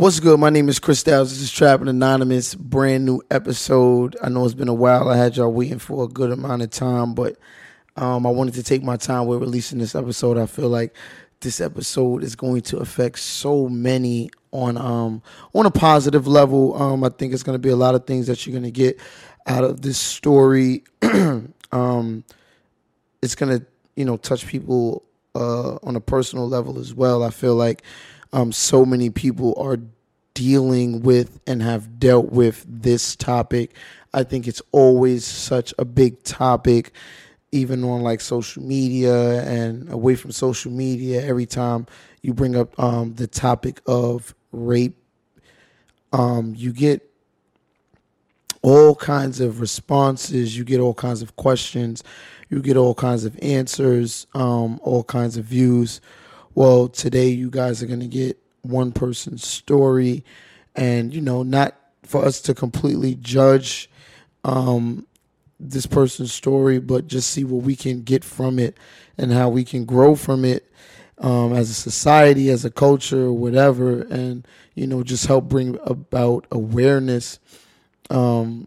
What's good? My name is Chris Styles. This is Trapping Anonymous, brand new episode. I know it's been a while. I had y'all waiting for a good amount of time, but um, I wanted to take my time with releasing this episode. I feel like this episode is going to affect so many on um on a positive level. Um, I think it's going to be a lot of things that you're going to get out of this story. um, it's going to you know touch people uh, on a personal level as well. I feel like um, so many people are dealing with and have dealt with this topic. I think it's always such a big topic, even on like social media and away from social media. Every time you bring up um, the topic of rape, um, you get all kinds of responses, you get all kinds of questions, you get all kinds of answers, um, all kinds of views. Well, today you guys are going to get one person's story, and you know, not for us to completely judge um, this person's story, but just see what we can get from it and how we can grow from it um, as a society, as a culture, whatever, and you know, just help bring about awareness um,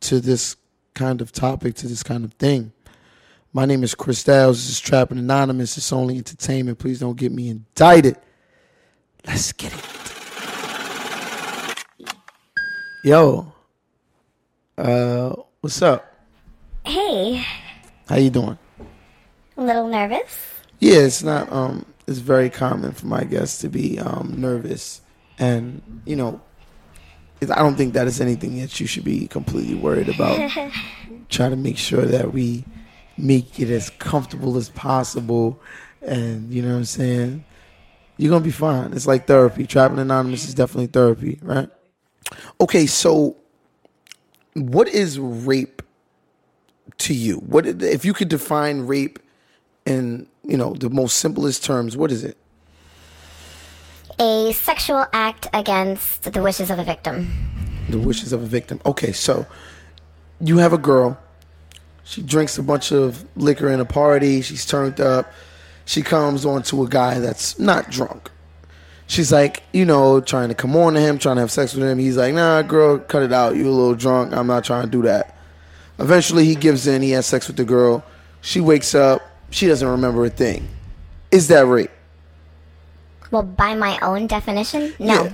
to this kind of topic, to this kind of thing. My name is Chris Styles. This is Trapping Anonymous. It's only entertainment. Please don't get me indicted. Let's get it. Yo, uh, what's up? Hey, How you doing? a little nervous. Yeah, it's not. Um, it's very common for my guests to be um nervous, and you know, it, I don't think that is anything that you should be completely worried about. Try to make sure that we make it as comfortable as possible, and you know what I'm saying. You're gonna be fine. It's like therapy. Trapping Anonymous is definitely therapy, right? Okay, so what is rape to you? What if you could define rape in you know the most simplest terms? What is it? A sexual act against the wishes of a victim. The wishes of a victim. Okay, so you have a girl. She drinks a bunch of liquor in a party. She's turned up. She comes on to a guy that's not drunk. She's like, you know, trying to come on to him, trying to have sex with him. He's like, nah, girl, cut it out. You a little drunk. I'm not trying to do that. Eventually, he gives in. He has sex with the girl. She wakes up. She doesn't remember a thing. Is that rape? Well, by my own definition, no. Yeah.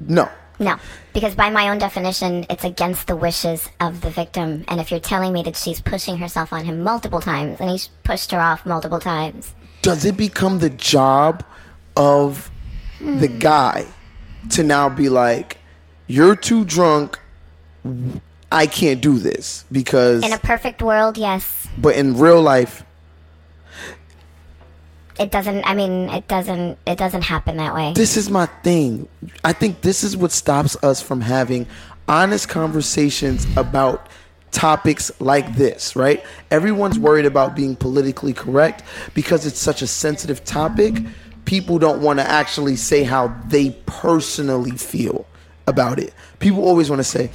No. No. Because by my own definition, it's against the wishes of the victim. And if you're telling me that she's pushing herself on him multiple times and he's pushed her off multiple times, does it become the job of the hmm. guy to now be like, you're too drunk, I can't do this because, in a perfect world, yes. but in real life, It doesn't, I mean, it doesn't, it doesn't happen that way. this is my thing. I think this is what stops us from having honest conversations about topics like this, right? Everyone's worried about being politically correct because it's such a sensitive topic. People don't want to actually say how they personally feel about it. People always want to say,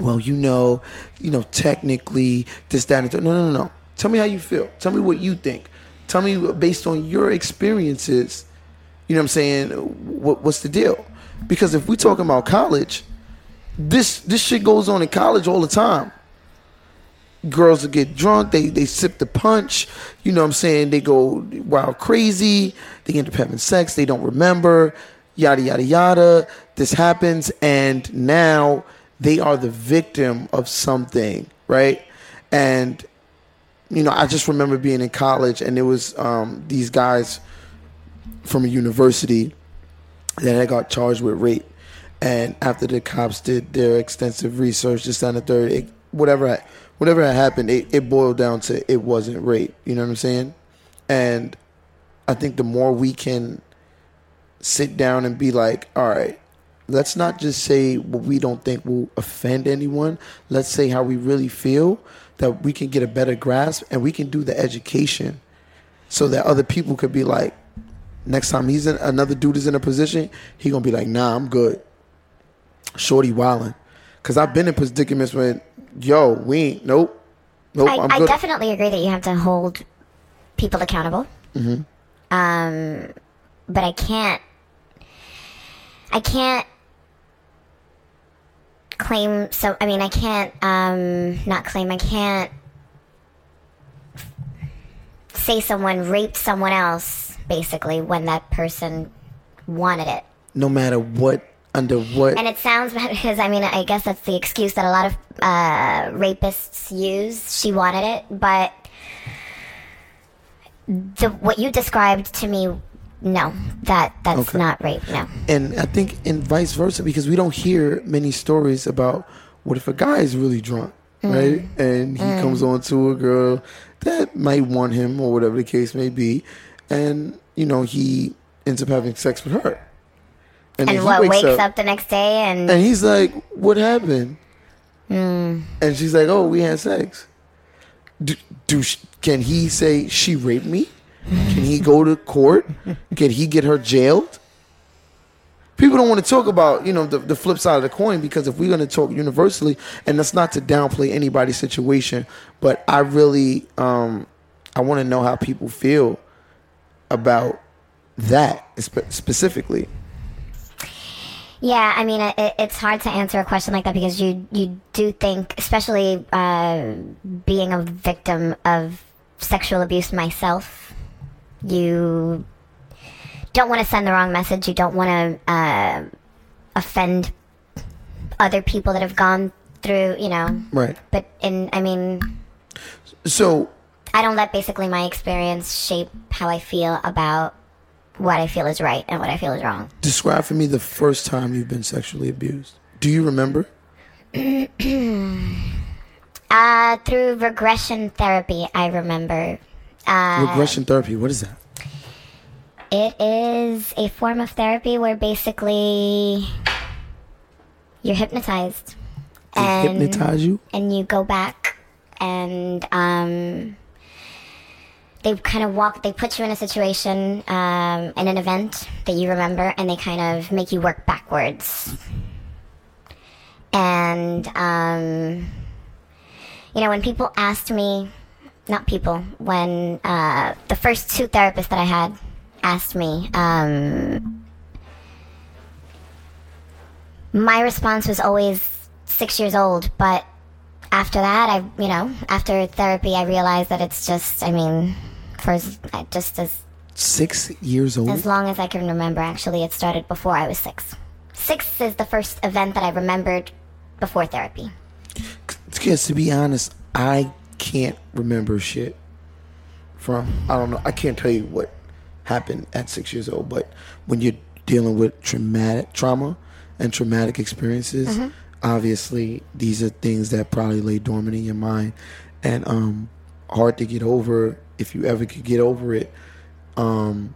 well, you know, you know, technically this, that, and the-" no, no, no, no. Tell me how you feel. Tell me what you think. Tell me based on your experiences. You know what I'm saying? What, what's the deal? Because if we're talking about college, this this shit goes on in college all the time. Girls will get drunk, they they sip the punch, you know what I'm saying? They go wild crazy, they end up having sex, they don't remember, yada yada yada. This happens and now they are the victim of something, right? And you know, I just remember being in college and it was um, these guys from a university that had got charged with rape. And after the cops did their extensive research, just on the third, it, whatever whatever had happened, it, it boiled down to it wasn't rape. You know what I'm saying? And I think the more we can sit down and be like, all right, let's not just say what we don't think will offend anyone. Let's say how we really feel that we can get a better grasp and we can do the education so that other people could be like, next time he's in another dude is in a position, he gonna be like, nah, I'm good. Shorty wildin'. Cause I've been in predicaments when, yo, we ain't, nope, nope, I, I'm I good. definitely agree that you have to hold people accountable. Mm-hmm. Um, but I can't. I can't claim. So I mean, I can't. Um, not claim. I can't say someone raped someone else basically when that person wanted it. no matter what, under what, And it sounds bad because I mean I guess that's the excuse that a lot of uh, rapists use. She wanted it, but the what you described to me, no, that that's Okay. not rape. No, and I think and vice versa because we don't hear many stories about what if a guy is really drunk, mm. right? And he mm. comes on to a girl that might want him or whatever the case may be, and you know he ends up having sex with her, and he what wakes, up, the next day and and he's like, "What happened?" Mm. And she's like, "Oh, we had sex." Do, do can he say she raped me? He go to court? Can he get her jailed? People don't want to talk about you know the, the flip side of the coin because if we're going to talk universally, and that's not to downplay anybody's situation, but I really um, I want to know how people feel about that spe- specifically. Yeah, I mean, it, it's hard to answer a question like that because you you do think, especially uh, being a victim of sexual abuse myself, you don't want to send the wrong message. You don't want to uh, offend other people that have gone through, you know. Right. But in, I mean, So I don't let basically my experience shape how I feel about what I feel is right and what I feel is wrong. Describe for me the first time you've been sexually abused. Do you remember? Uh, through regression therapy, I remember. Uh, Regression therapy. What is that? it is a form of therapy where basically you're hypnotized. They And, hypnotize you? and you go back and um, they kind of walk, they put you in a situation, um, in an event that you remember, and they kind of make you work backwards. And, um, you know, when people asked me, not people, when uh, the first two therapists that I had asked me, um, my response was always six years old. But after that, I, you know, after therapy, I realized that it's just, I mean, for as, just as Six years old? as long as I can remember, actually, it started before I was six. Six is the first event that I remembered before therapy. Because to be honest, I can't remember shit from, I don't know, I can't tell you what happened at six years old, but when you're dealing with traumatic trauma and traumatic experiences, obviously these are things that probably lay dormant in your mind. And um, hard to get over if you ever could get over it. Um,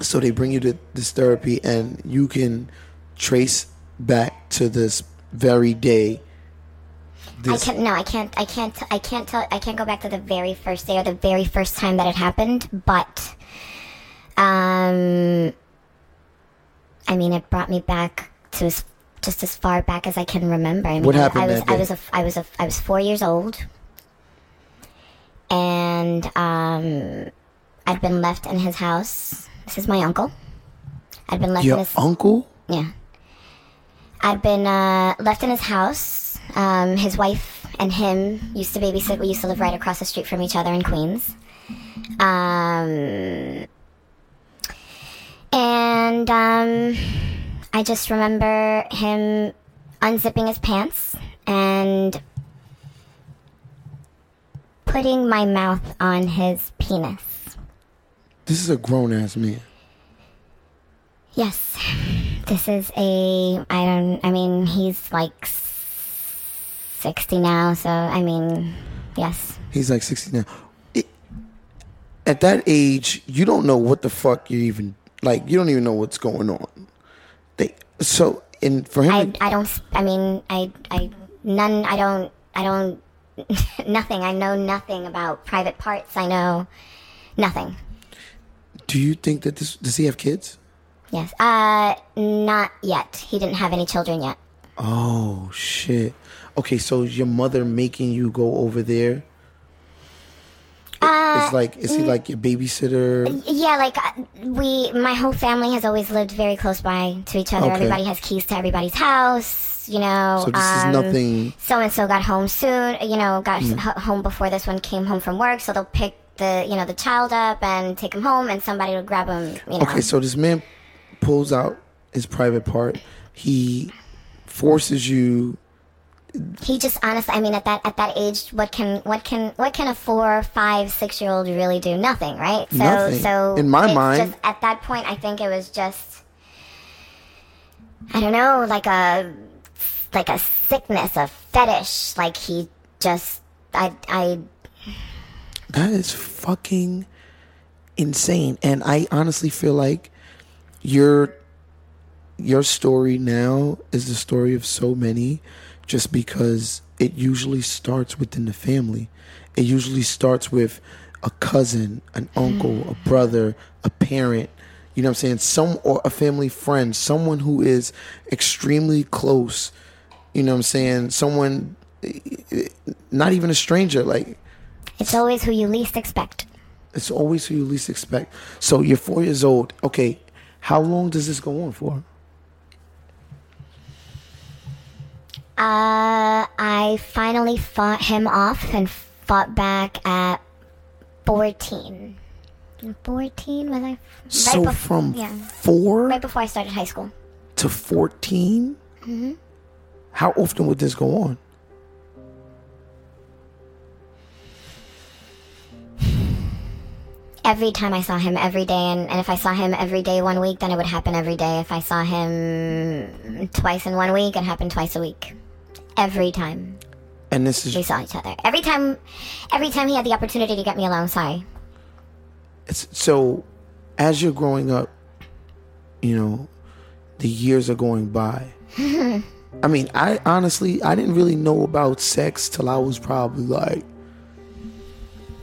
so they bring you to this therapy and you can trace back to this very day this I can't. No, I can't. I can't. I can't tell. I can't go back to the very first day or the very first time that it happened. But, um, I mean, it brought me back to as, just as far back as I can remember. I mean, What I- happened I was. that I was a. I was a. I was four years old, and um, I'd been left in his house. This is my uncle. I'd been left in your his. uncle Yeah. I'd been uh, left in his house. Um, his wife and him used to babysit. We used to live right across the street from each other in Queens. Um, and um, I just remember him unzipping his pants and putting my mouth on his penis. this is a grown-ass man Yes. This is a I don't I mean he's like 60 now, so I mean, yes. he's like 60 now It- at that age you don't know what the fuck you're even like you don't even know what's going on they so and for him, I, to- I don't. I mean, I, I, none. I don't. I don't. nothing. I know nothing about private parts. I know nothing. do you think that this does he have kids? Yes. Uh, not yet. He didn't have any children yet. Oh shit. Okay, so your mother making you go over there? Uh, it's like is he like your babysitter? Yeah, like uh, we, my whole family has always lived very close by to each other. Okay. Everybody has keys to everybody's house. You know. So this is um, nothing. So and so got home soon. You know, got Mm. h- home before this one came home from work. So they'll pick the you know the child up and take him home, and somebody will grab him. You know. Okay, so this man pulls out his private part. He forces you. he just honestly i mean at that at that age what can what can what can a four five six year old really do nothing right so Nothing. so In my mind- just, at that point i think it was just i don't know like a like a sickness a fetish like he just i i That is fucking insane. And I honestly feel like your your story now is the story of so many just because it usually starts within the family. It usually starts with a cousin, an uncle, a mm. brother, a parent, you know what I'm saying? Some or a family friend, someone who is extremely close, you know what I'm saying? Someone not even a stranger like it's always who you least expect it's always who you least expect. So you're four years old. Okay, how long does this go on for? Uh, I finally fought him off and fought back at 14. 14 was I? Right So bef- from yeah, four right before I started high school. to 14? Mm-hmm. How often would this go on? Every time I saw him every day, and, and if I saw him every day one week, then it would happen every day. If I saw him twice in one week, it happened twice a week. Every time And this is we saw each other. Every time, every time he had the opportunity to get me alone. Sorry. it's, so as you're growing up, you know, the years are going by. I mean, I honestly I didn't really know about sex till I was probably like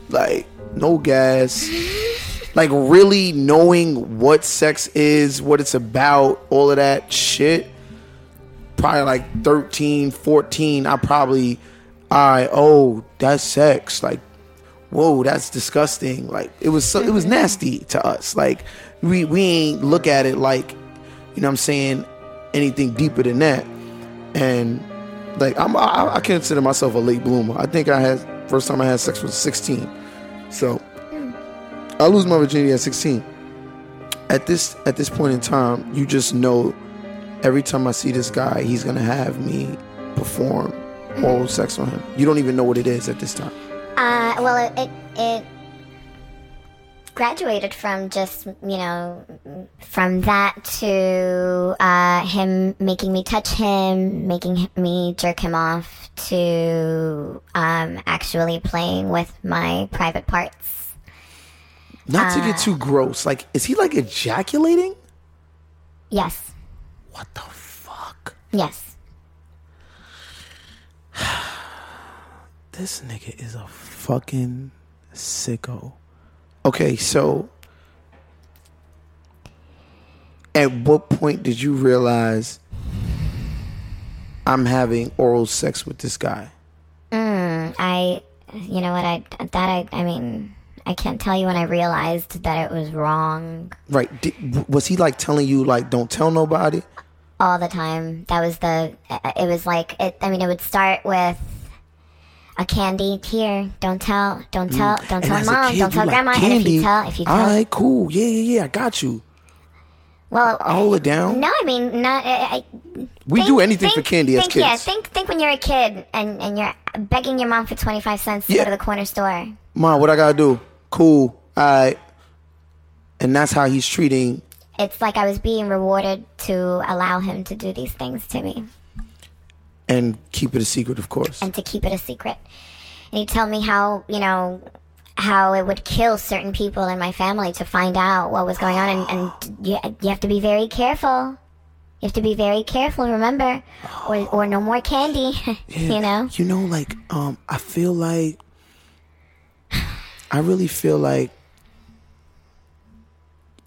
like no gas. like really knowing what sex is, what it's about, all of that shit. Probably like 13, 14, I probably I oh, that's sex. Like whoa, that's disgusting. Like it was so it was mm-hmm. nasty to us. Like we we ain't look at it like, you know what I'm saying, anything deeper than that. And like I'm I, I consider myself a late bloomer. I think I had first time I had sex was 16. So I lose my virginity at 16. At this at this point in time, you just know every time I see this guy, he's gonna have me perform oral sex on him. You don't even know what it is at this time. Uh, well, it, it it graduated from just you know from that to uh, him making me touch him, making me jerk him off, to um, actually playing with my private parts. Not to get too gross. Like, is he like ejaculating? Yes, What the fuck? yes. This nigga is a fucking sicko. Okay, so at what point did you realize I'm having oral sex with this guy? Mm, I, you know what? I that I I mean. I can't tell you when I realized that it was wrong Right. Did, was he like telling you like don't tell nobody? All the time. That was the. It was like it. I mean, it would start with a candy here. Don't tell. Don't tell. Don't Mm. And tell mom. kid, don't tell like grandma. And if candy. you tell, if you tell, All right, cool. Yeah, yeah, yeah. I got you. well, I hold it down. no. I mean, not. I, I, we think- do anything think- for candy as think, kids. Yeah, think think when you're a kid and and you're begging your mom for twenty five cents to Yeah. go to the corner store. Mom, what I gotta do? Cool. All right. And that's how he's treating. It's like I was being rewarded to allow him to do these things to me. And keep it a secret, of course. and to keep it a secret. And he'd tell me how, you know, how it would kill certain people in my family to find out what was going on. And, and you, you have to be very careful. You have to be very careful, remember, or or no more candy. you know. You know, like um, I feel like I really feel like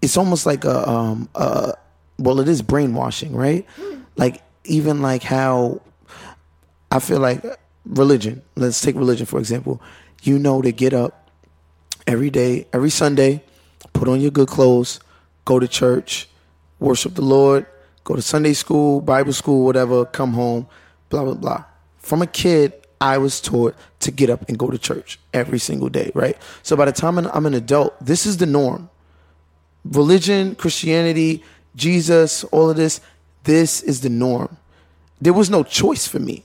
it's almost like a um uh well it is brainwashing, right? Like even like how I feel like religion. Let's take religion for example. You know to get up every day, every Sunday, put on your good clothes, go to church, worship the Lord, go to Sunday school, Bible school, whatever, come home, blah blah blah. From a kid, I was taught to get up and go to church every single day, right? So by the time I'm an adult, this is the norm. Religion, Christianity, Jesus, all of this, this is the norm. There was no choice for me.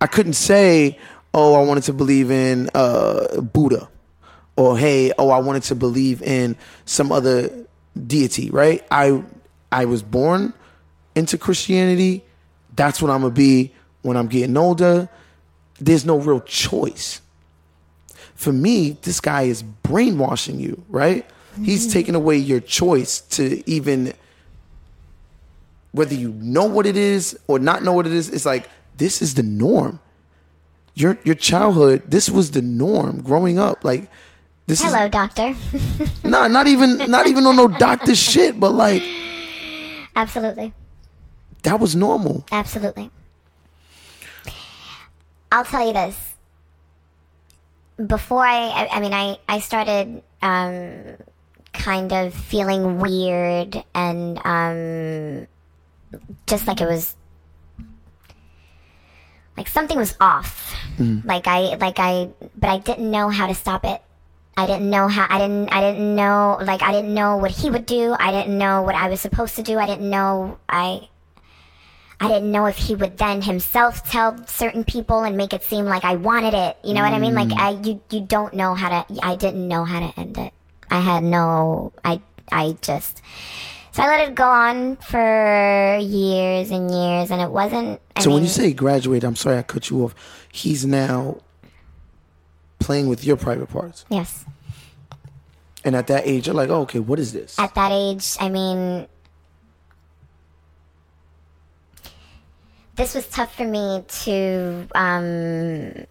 I couldn't say, oh, I wanted to believe in uh, Buddha, or hey, oh, I wanted to believe in some other deity, right? I I was born into Christianity. That's what I'm gonna be when I'm getting older. There's no real choice. For me, this guy is brainwashing you, right? He's taking away your choice to even whether you know what it is or not know what it is. It's like this is the norm. Your your childhood, this was the norm growing up. Like this Hello, is doctor. nah, not even not even on no doctor shit, but like Absolutely. that was normal. Absolutely. I'll tell you this. Before I, I, I mean, I, I started um, kind of feeling weird and um, just like it was, like something was off. Like I, like I, but I didn't know how to stop it. I didn't know how. I didn't. I didn't know. Like I didn't know what he would do. I didn't know what I was supposed to do. I didn't know. I. I didn't know if he would then himself tell certain people and make it seem like I wanted it. You know what I mean? Like I, you, you don't know how to. I didn't know how to end it. I had no. I, I just. So I let it go on for years and years, and it wasn't. I so when you say graduate, I'm sorry I cut you off. He's now playing with your private parts. yes, And at that age, you're like, oh, okay, what is this? at that age, I mean, this was tough for me to. Um,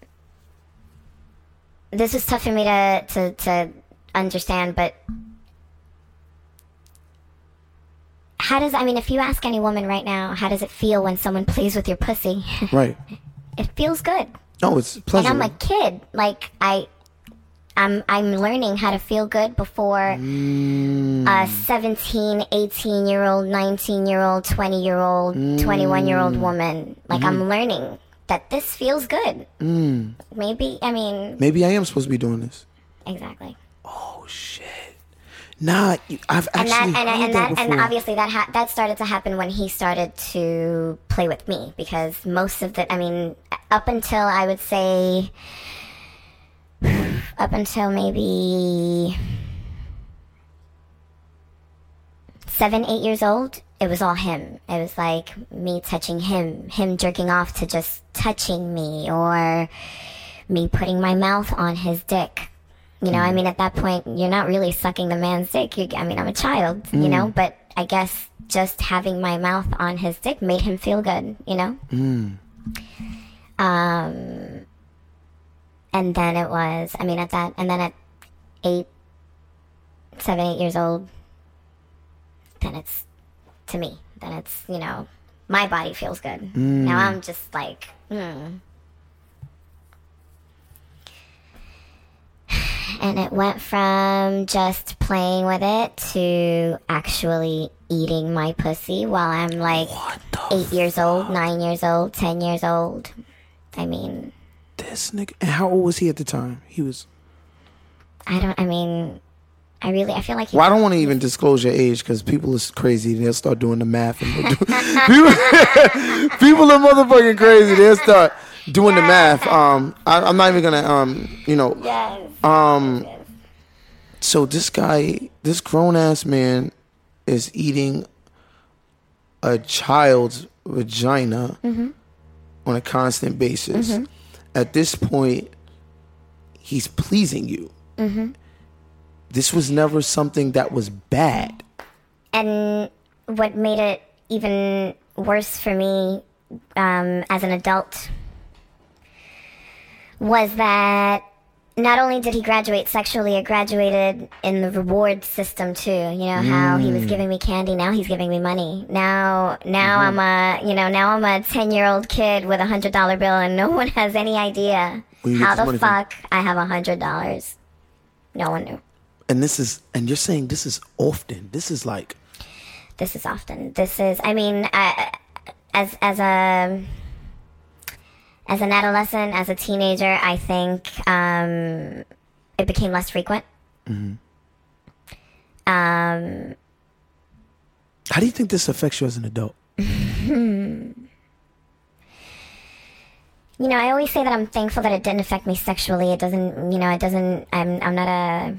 this was tough for me to to, to understand, but how does I mean, if you ask any woman right now, how does it feel when someone plays with your pussy? right. it feels good. No, it's And pleasure. I'm a kid. Like I I'm I'm learning how to feel good before mm. a 17, 18 year old, 19 year old, 20 year old, mm. 21 year old woman. Like I'm mm-hmm. learning that this feels good. Mm. Maybe I mean Maybe I am supposed to be doing this. exactly. Nah, I've And that actually and, heard and that, that and obviously that ha- that started to happen when he started to play with me because most of the I mean up until I would say up until maybe seven eight years old it was all him. It was like me touching him him jerking off to just touching me or me putting my mouth on his dick you know, I mean, at that point, you're not really sucking the man's dick. You, I mean, I'm a child, you know, but I guess just having my mouth on his dick made him feel good, you know? Um, and then it was, I mean, at that, and then at eight, seven, eight years old, then it's to me. Then it's, you know, my body feels good. Now I'm just like, hmm. And it went from just playing with it to actually eating my pussy while I'm like eight years old, nine years old, ten years old. I mean, this nigga. And how old was he at the time? He was. I don't. I mean, I really. I feel like he. Well, I don't want to even disclose your age because people is crazy. They'll start doing the math and do, people, people are motherfucking crazy. They'll start doing the math. Um, I, I'm not even gonna. Um, you know. Yes. Um. So this guy, this grown ass man, is eating a child's vagina on a constant basis. At this point, he's pleasing you. This was never something that was bad. And what made it even worse for me um, as an adult was that not only did he graduate sexually, it graduated in the reward system too. You know how he was giving me candy, now he's giving me money. Now, now mm-hmm. I'm a, you know, now I'm a ten year old kid with a hundred dollar bill, and no one has any idea how the money from? fuck I have a hundred dollars. No one knew. And this is, and you're saying this is often. This is like, This is often. This is. I mean, I, as as a as an adolescent, as a teenager, I think um, it became less frequent. Um, how do you think this affects you as an adult? you know, I always say that I'm thankful that it didn't affect me sexually. It doesn't, you know, it doesn't. I'm I'm not a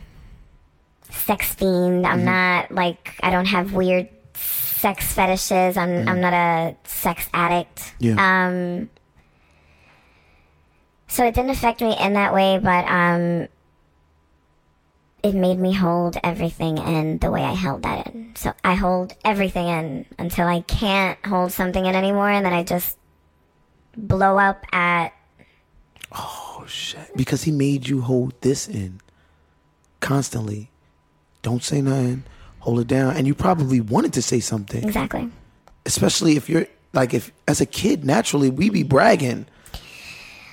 sex fiend. I'm not like I don't have weird sex fetishes. I'm I'm not a sex addict. Yeah. Um. So it didn't affect me in that way, but um. It made me hold everything in the way I held that in. So I hold everything in until I can't hold something in anymore, and then I just blow up at Oh shit! Because he made you hold this in constantly. Don't say nothing. Hold it down. And you probably wanted to say something, exactly. especially if you're like if as a kid naturally we be bragging.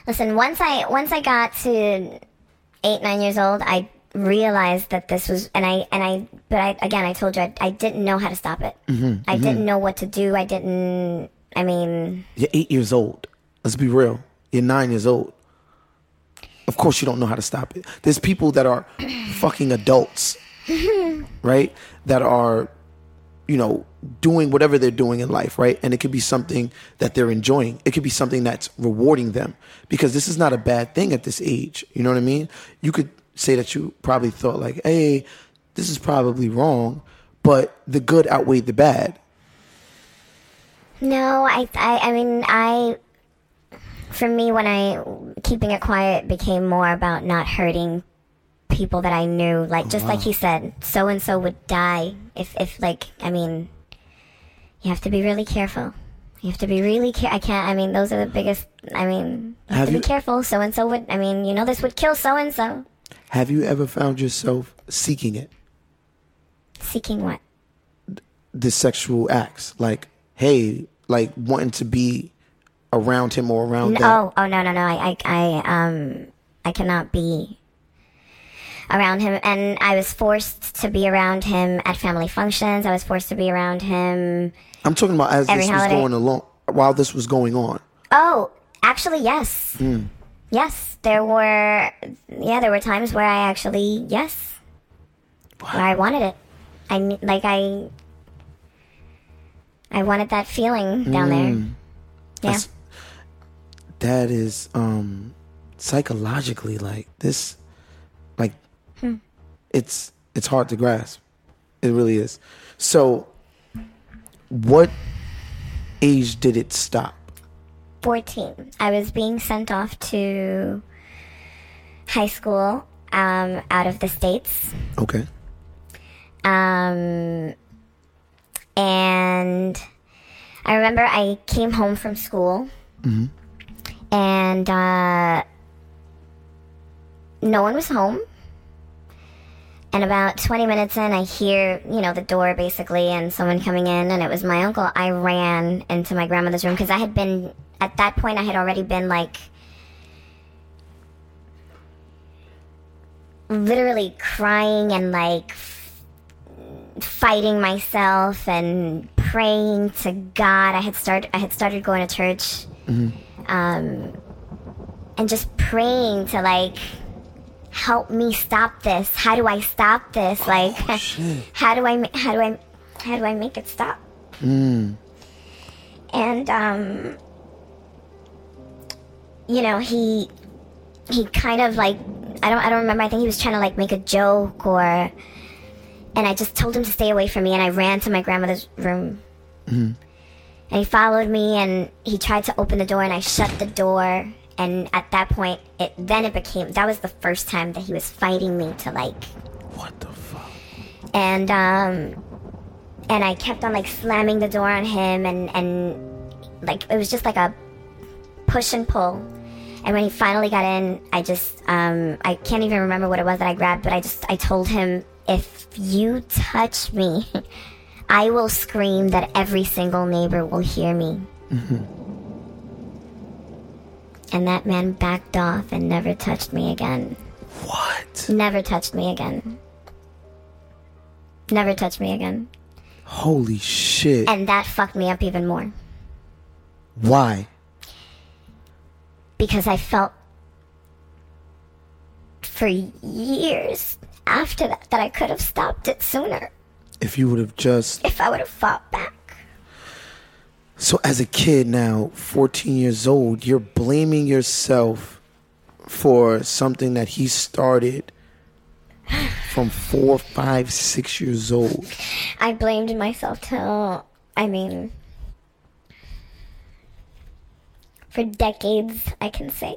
Listen, once I once I got to eight nine years old, I realized that this was, and I and I, but I again, I told you I, I didn't know how to stop it. Mm-hmm, I didn't know what to do. I didn't. I mean, You're eight years old. Let's be real. You're nine years old. Of course, you don't know how to stop it. There's people that are fucking adults, right? That are, you know, doing whatever they're doing in life, right? And it could be something that they're enjoying. It could be something that's rewarding them because this is not a bad thing at this age. You know what I mean? You could say that you probably thought, like, hey, this is probably wrong, but the good outweighed the bad. no, I, I, I mean, I. For me, when I keeping it quiet became more about not hurting people that I knew. Like just like he said, so and so would die if if like I mean, you have to be really careful. You have to be really care. I can't. I mean, those are the biggest. I mean, you have, Have to you- be careful. So and so would. I mean, you know, this would kill so and so. Have you ever found yourself seeking it? Seeking what? the sexual acts like hey like wanting to be around him or around that No, oh no, no, no. I, I, I, um, I cannot be around him, and I was forced to be around him at family functions. I was forced to be around him. i'm talking about as this was going along while this was going on Oh, actually, yes, yes. There were, yeah, there were times where I actually, yes, where I wanted it. I like I, I wanted that feeling down there. Yeah. That's- that is um psychologically like this Hmm. It's it's hard to grasp it really is so what age did it stop 14. I was being sent off to high school um, out of the States. okay Um, and I remember I came home from school and uh, no one was home. And about 20 minutes in, I hear, you know, the door basically and someone coming in, and it was my uncle. I ran into my grandmother's room because I had been, at that point, I had already been like literally crying and like f- fighting myself and praying to God. I had started I had started going to church, um, and just praying to like help me stop this. How do I stop this? Like, how do I ma- how do I how do I make it stop? And um, you know he he kind of like I don't I don't remember. I think he was trying to like make a joke or, and I just told him to stay away from me, and I ran to my grandmother's room. And he followed me, and he tried to open the door, and I shut the door. And at that point, it then it became that was the first time that he was fighting me to like what the fuck and um and I kept on like slamming the door on him, and and like it was just like a push and pull. And when he finally got in, I just um, I can't even remember what it was that I grabbed, but I just I told him if you touch me, I will scream that every single neighbor will hear me. And that man backed off and never touched me again. What? Never touched me again. Never touched me again. Holy shit. And that fucked me up even more Why? because I felt for years after that that I could have stopped it sooner If you would have just. if I would have fought back. So, as a kid now, 14 years old, you're blaming yourself for something that he started from four, five, six years old. I blamed myself till, I mean, for decades, I can say.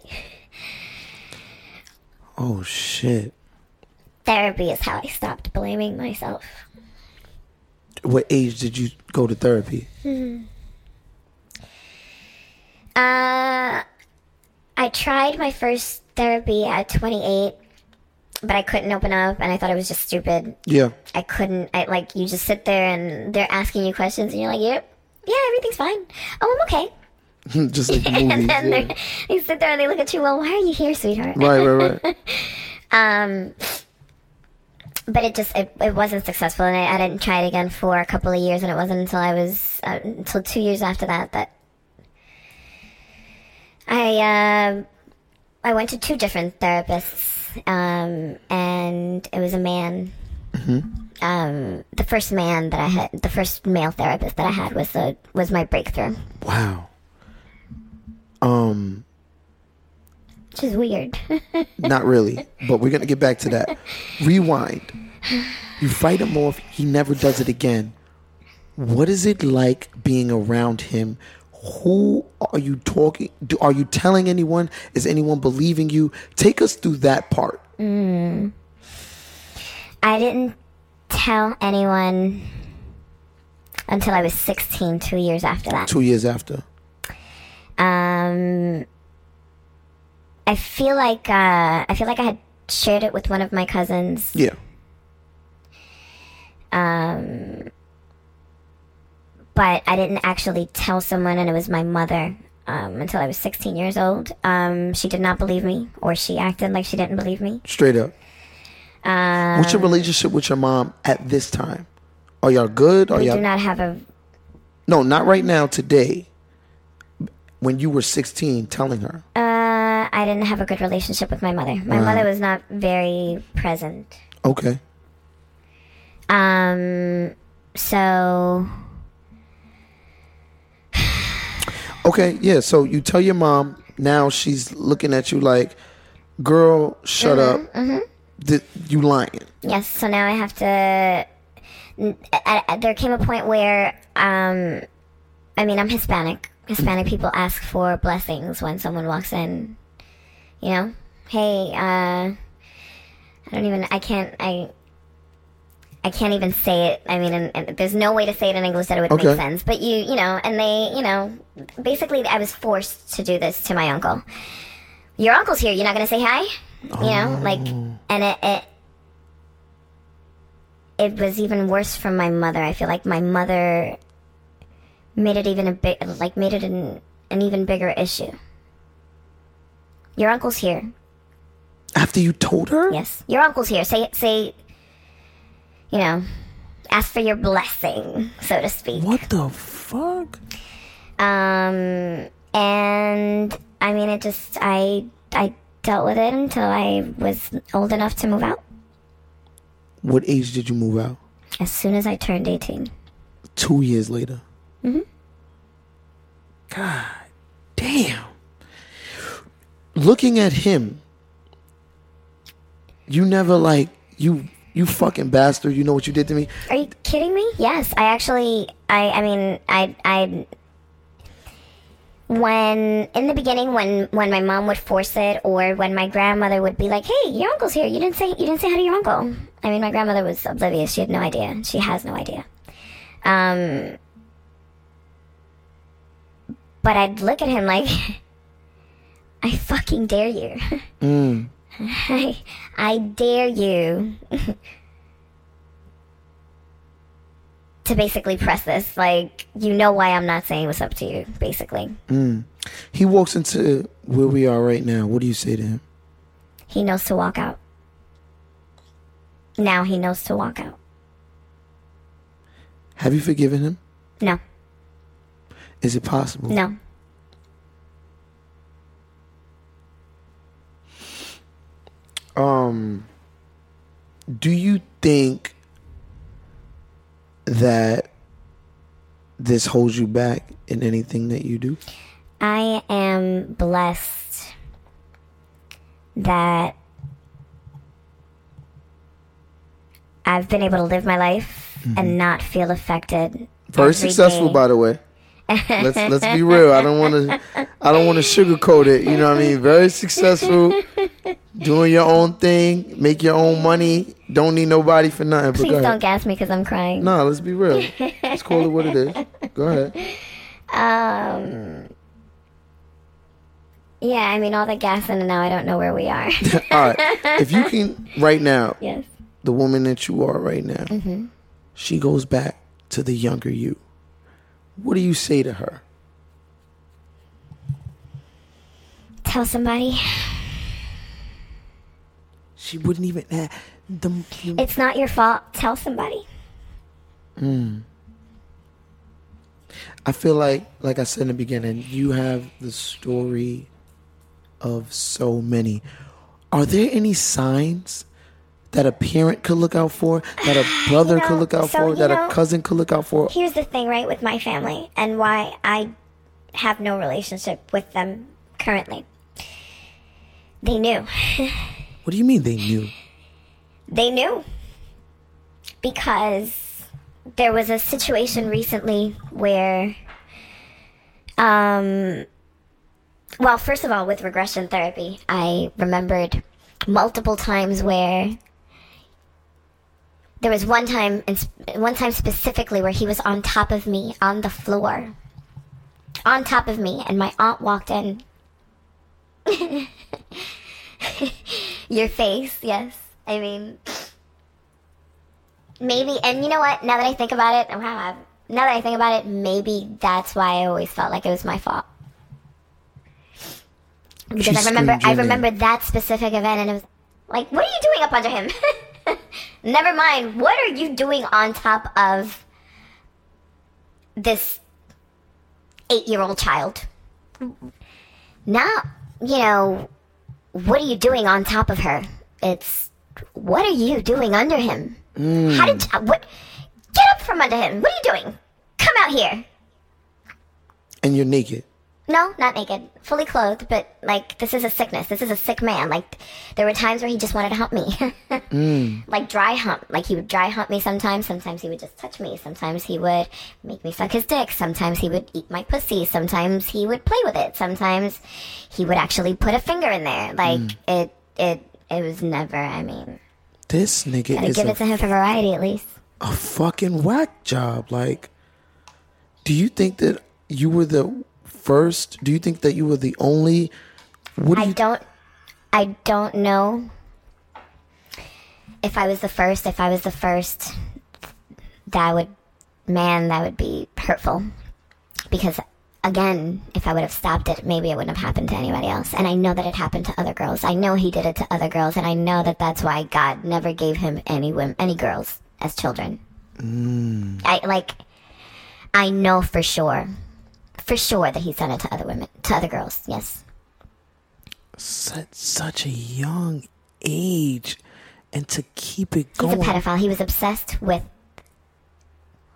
Oh, shit. Therapy is how I stopped blaming myself. What age did you go to therapy? Hmm. Uh, I tried my first therapy at 28, but I couldn't open up, and I thought it was just stupid. Yeah. I couldn't. I like you just sit there and they're asking you questions, and you're like, "Yep, yeah, everything's fine. Oh, I'm okay." just like the and then yeah. they they sit there and they look at you. Well, why are you here, sweetheart? Right, right, right. Um, but it just it, it wasn't successful, and I, I didn't try it again for a couple of years, and it wasn't until I was uh, until two years after that that I uh, I went to two different therapists, um, and it was a man. Um, the first man that I had, the first male therapist that I had was the was my breakthrough, Wow. Um, which is weird. not really, but we're gonna get back to that. Rewind. You fight him off. He never does it again. What is it like being around him? Who are you talking? Do, are you telling anyone? Is anyone believing you? Take us through that part. I didn't tell anyone until I was 16, two years after that. Two years after. Um, I feel like uh, I feel like I had shared it with one of my cousins. Yeah. Um, but I didn't actually tell someone, and it was my mother. Um, until I was 16 years old, um, she did not believe me, or she acted like she didn't believe me. Straight up. Um, What's your relationship with your mom at this time? Are y'all good? Are we y'all do not have a No, not right now, today. When you were 16, telling her. Uh, I didn't have a good relationship with my mother. My mother was not very present. Okay. Um, so Okay, yeah. So you tell your mom, now she's looking at you like, girl, shut Mm-hmm, up. Th- you lying. yes, so now I have to. At, at, there came a point where, um, I mean, I'm Hispanic. Hispanic people ask for blessings when someone walks in. You know, hey, uh, I don't even. I can't. I. I can't even say it. I mean, and, and there's no way to say it in English that it would Okay. make sense. But you, you know, and they, you know, basically, I was forced to do this to my uncle. Your uncle's here. You're not gonna say hi. You know, like, oh. and it, it, it was even worse from my mother. I feel like my mother made it even a bit, like, made it an, an even bigger issue. Your uncle's here. After you told her? Yes, your uncle's here. Say, say, you know, ask for your blessing, so to speak. What the fuck? Um, and I mean, it just I I dealt with it until I was old enough to move out. What age did you move out? As soon as I turned eighteen. Two years later. Mm-hmm. God damn. Looking at him, you never like you you fucking bastard. You know what you did to me. Are you kidding me? Yes, I actually, I, I mean, I, I, when in the beginning, when when my mom would force it, or when my grandmother would be like, "Hey, your uncle's here. You didn't say you didn't say hi to your uncle." I mean, my grandmother was oblivious. She had no idea. She has no idea. Um, but I'd look at him like, I fucking dare you. Mm. I, dare you to basically press this. Like, you know why I'm not saying what's up to you, basically. Mm. He walks into where we are right now. What do you say to him? He knows to walk out. Now he knows to walk out. Have you forgiven him? No, Is it possible? no. Um, do you think that this holds you back in anything that you do? I am blessed that I've been able to live my life and not feel affected. Mm-hmm. Very successful, day. by the way. Let's let's be real. I don't want to. I don't want to sugarcoat it. You know what I mean? Very successful, doing your own thing, make your own money. Don't need nobody for nothing. Please don't ahead. gas me because I'm crying. No, let's be real. Let's call it what it is. Go ahead. Um. Yeah, I mean all the gassing, and now I don't know where we are. All right. If you can, right now, yes. the woman that you are right now, Mm-hmm. she goes back to the younger you. What do you say to her? Tell somebody She wouldn't even have the. it's not your fault. Tell somebody. Hmm. I feel like, like I said in the beginning, you have the story of so many. Are there any signs that a parent could look out for, that a brother know, could look out so, for, that know- a cousin could look out for? Here's the thing, right, with my family and why I have no relationship with them currently. They knew. What do you mean they knew? They knew. Because there was a situation recently where um well, first of all, with regression therapy, I remembered multiple times where there was one time, and one time specifically, where he was on top of me on the floor, on top of me, and my aunt walked in. Your face, yes. I mean, maybe, and you know what? Now that I think about it, now that I think about it, maybe that's why I always felt like it was my fault. Because I remember, I remember that specific event, and it was like, "What are you doing up under him?" Never mind. What are you doing on top of this eight-year-old child? Now, you know, what are you doing on top of her? It's what are you doing under him? Hmm. How did you, what? Get up from under him. What are you doing? Come out here. And you're naked. No, not naked, fully clothed, but like this is a sickness. This is a sick man. Like there were times where he just wanted to hump me, mm. like dry hump. Like he would dry hump me sometimes. Sometimes he would just touch me. Sometimes he would make me suck his dick. Sometimes he would eat my pussy. Sometimes he would play with it. Sometimes he would actually put a finger in there. Like mm. it, it, it was never. I mean, This nigga gotta is give it to him for variety at least. a fucking whack job. Like, do you think that you were the first? Do you think that you were the only? What do I you? don't I don't know if I was the first, if I was the first that would man, that would be hurtful. Because again, if I would have stopped it, maybe it wouldn't have happened to anybody else. And I know that it happened to other girls. I know he did it to other girls, and I know that that's why God never gave him any women, any girls as children. Mm. I like I know for sure. For sure that he's done it to other women, to other girls. Yes. Such, such a young age, and to keep it He's a pedophile. He was obsessed with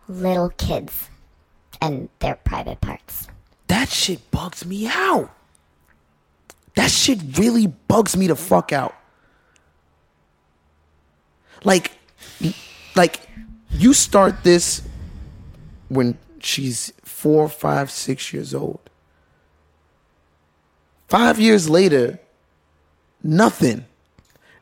little kids and their private parts. that shit bugs me out. That shit really bugs me the fuck out. Like, like you start this when she's four, five, six years old. Five years later, nothing.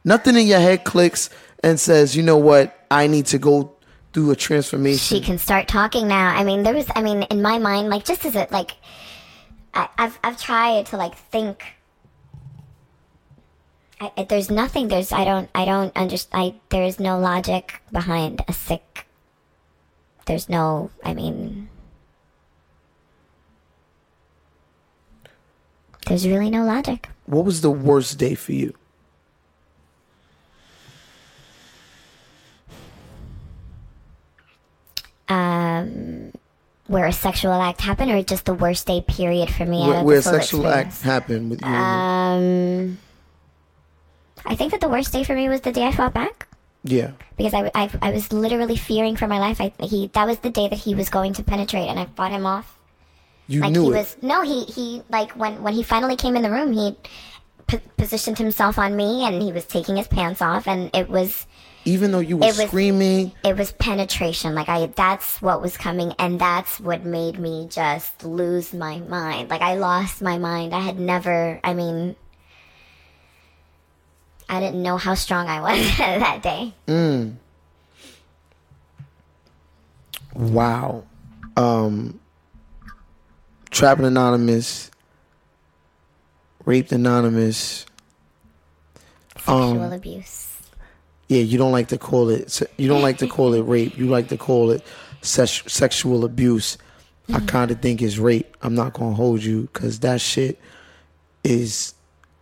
Nothing in your head clicks and says, you know what, I need to go through a transformation. she can start talking now. I mean, there was, I mean, in my mind, like just as it, like, I, I've I've tried to like think. I- there's nothing. There's I don't I don't understand. I there is no logic behind a sick. There's no. I mean. There's really no logic. What was the worst day for you? Um, where a sexual act happened, or just the worst day period for me. Where, where a sexual act happened with you? Um, I think that the worst day for me was the day I fought back yeah. because I, I, I was literally fearing for my life. I he that was the day that he was going to penetrate, and I fought him off. You Like knew he it. was no, he he like when when he finally came in the room, he p- positioned himself on me, and he was taking his pants off, and it was Even though you were it was- screaming, it was penetration. Like I that's what was coming, and that's what made me just lose my mind. Like I lost my mind. I had never. I mean. I didn't know how strong I was that day. wow. Um, Trapping Anonymous, Raped Anonymous. Sexual Um, abuse. Yeah, you don't like to call it. You don't like to call it rape. You like to call it sex, sexual abuse. I kind of think it's rape. I'm not gonna hold you because that shit is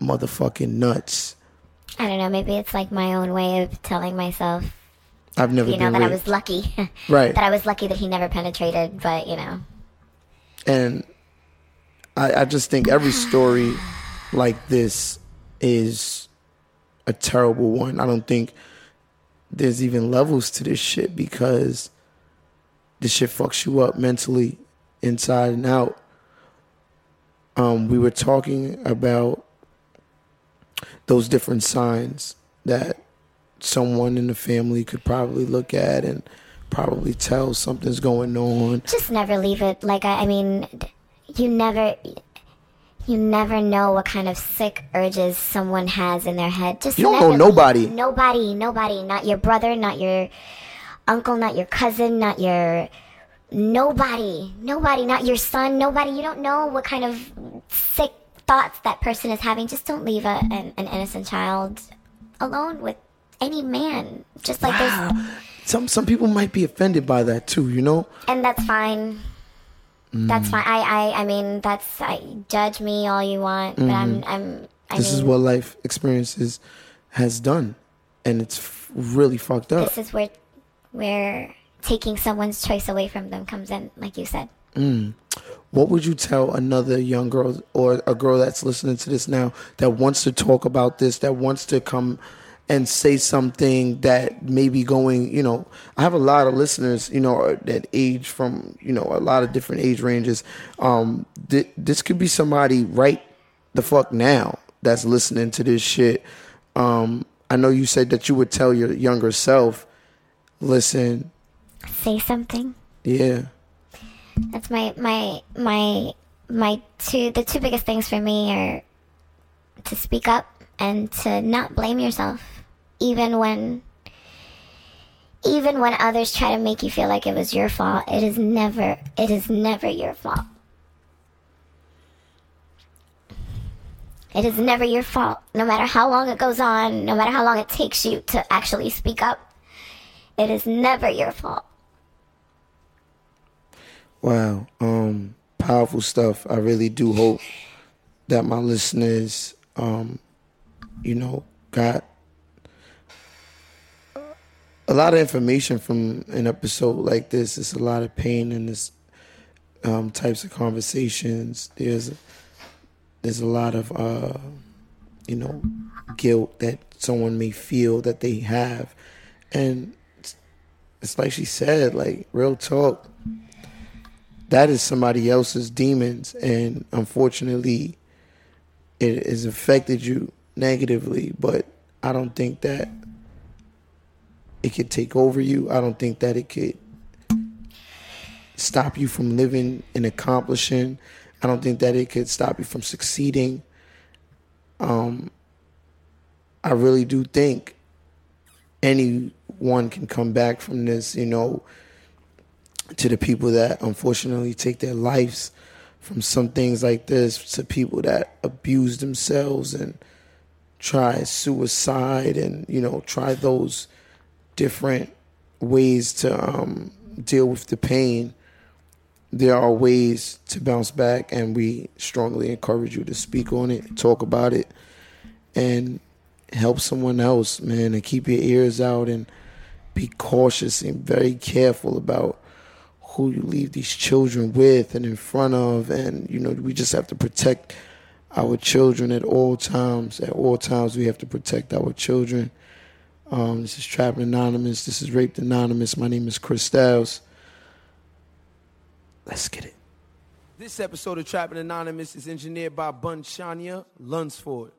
motherfucking nuts. I don't know. Maybe it's like my own way of telling myself, I've never you know, that I was lucky. Right. that I was lucky that he never penetrated. But you know, and I, I just think every story like this is a terrible one. I don't think there's even levels to this shit because this shit fucks you up mentally, inside and out. Um, we were talking about those different signs that someone in the family could probably look at and probably tell something's going on. just never leave it. Like I, I mean, you never. You never know what kind of sick urges someone has in their head. Just You don't know nobody. Nobody, nobody. Not your brother, not your uncle, not your cousin, not your nobody, nobody, not your son, nobody. You don't know what kind of sick thoughts that person is having. Just don't leave a, an, an innocent child alone with any man. Just like Wow. there's, Some some people might be offended by that too, you know? and that's fine. Mm. That's fine. I, I, I mean, that's I, judge me all you want, but I'm, I'm. I Mm-hmm. This mean, is what life experiences has done, and it's f- really fucked up. this is where, where taking someone's choice away from them comes in, like you said. What would you tell another young girl or a girl that's listening to this now that wants to talk about this, that wants to come and say something that may be going, you know, I have a lot of listeners, you know, that age from, you know, a lot of different age ranges. Um, th- this could be somebody right the fuck now that's listening to this shit. Um, I know you said that you would tell your younger self, listen, Say something. yeah, That's my my my my two the two biggest things for me are to speak up and to not blame yourself even when even when others try to make you feel like it was your fault. It is never it is never your fault. It is never your fault. No matter how long it goes on no matter how long it takes you to actually speak up it is never your fault Wow. Um, powerful stuff. I really do hope that my listeners, um, you know, got a lot of information from an episode like this. It's a lot of pain in this um, types of conversations. There's there's a lot of uh, you know guilt that someone may feel that they have, and it's, it's like she said, like real talk that is somebody else's demons and unfortunately it has affected you negatively but i don't think that it could take over you. I don't think that it could stop you from living and accomplishing. I don't think that it could stop you from succeeding. Um i really do think anyone can come back from this, you know, to the people that unfortunately take their lives from some things like this, to people that abuse themselves and try suicide and, you know, try those different ways to um, deal with the pain. There are ways to bounce back, and we strongly encourage you to speak on it, talk about it, and help someone else, man, and keep your ears out and be cautious and very careful about who you leave these children with and in front of. And, you know, we just have to protect our children at all times. At all times, we have to protect our children. Um, this is Trapping Anonymous. This is Raped Anonymous. My name is Chris Styles. Let's get it. This episode of Trapping Anonymous is engineered by Bun Shania Lunsford.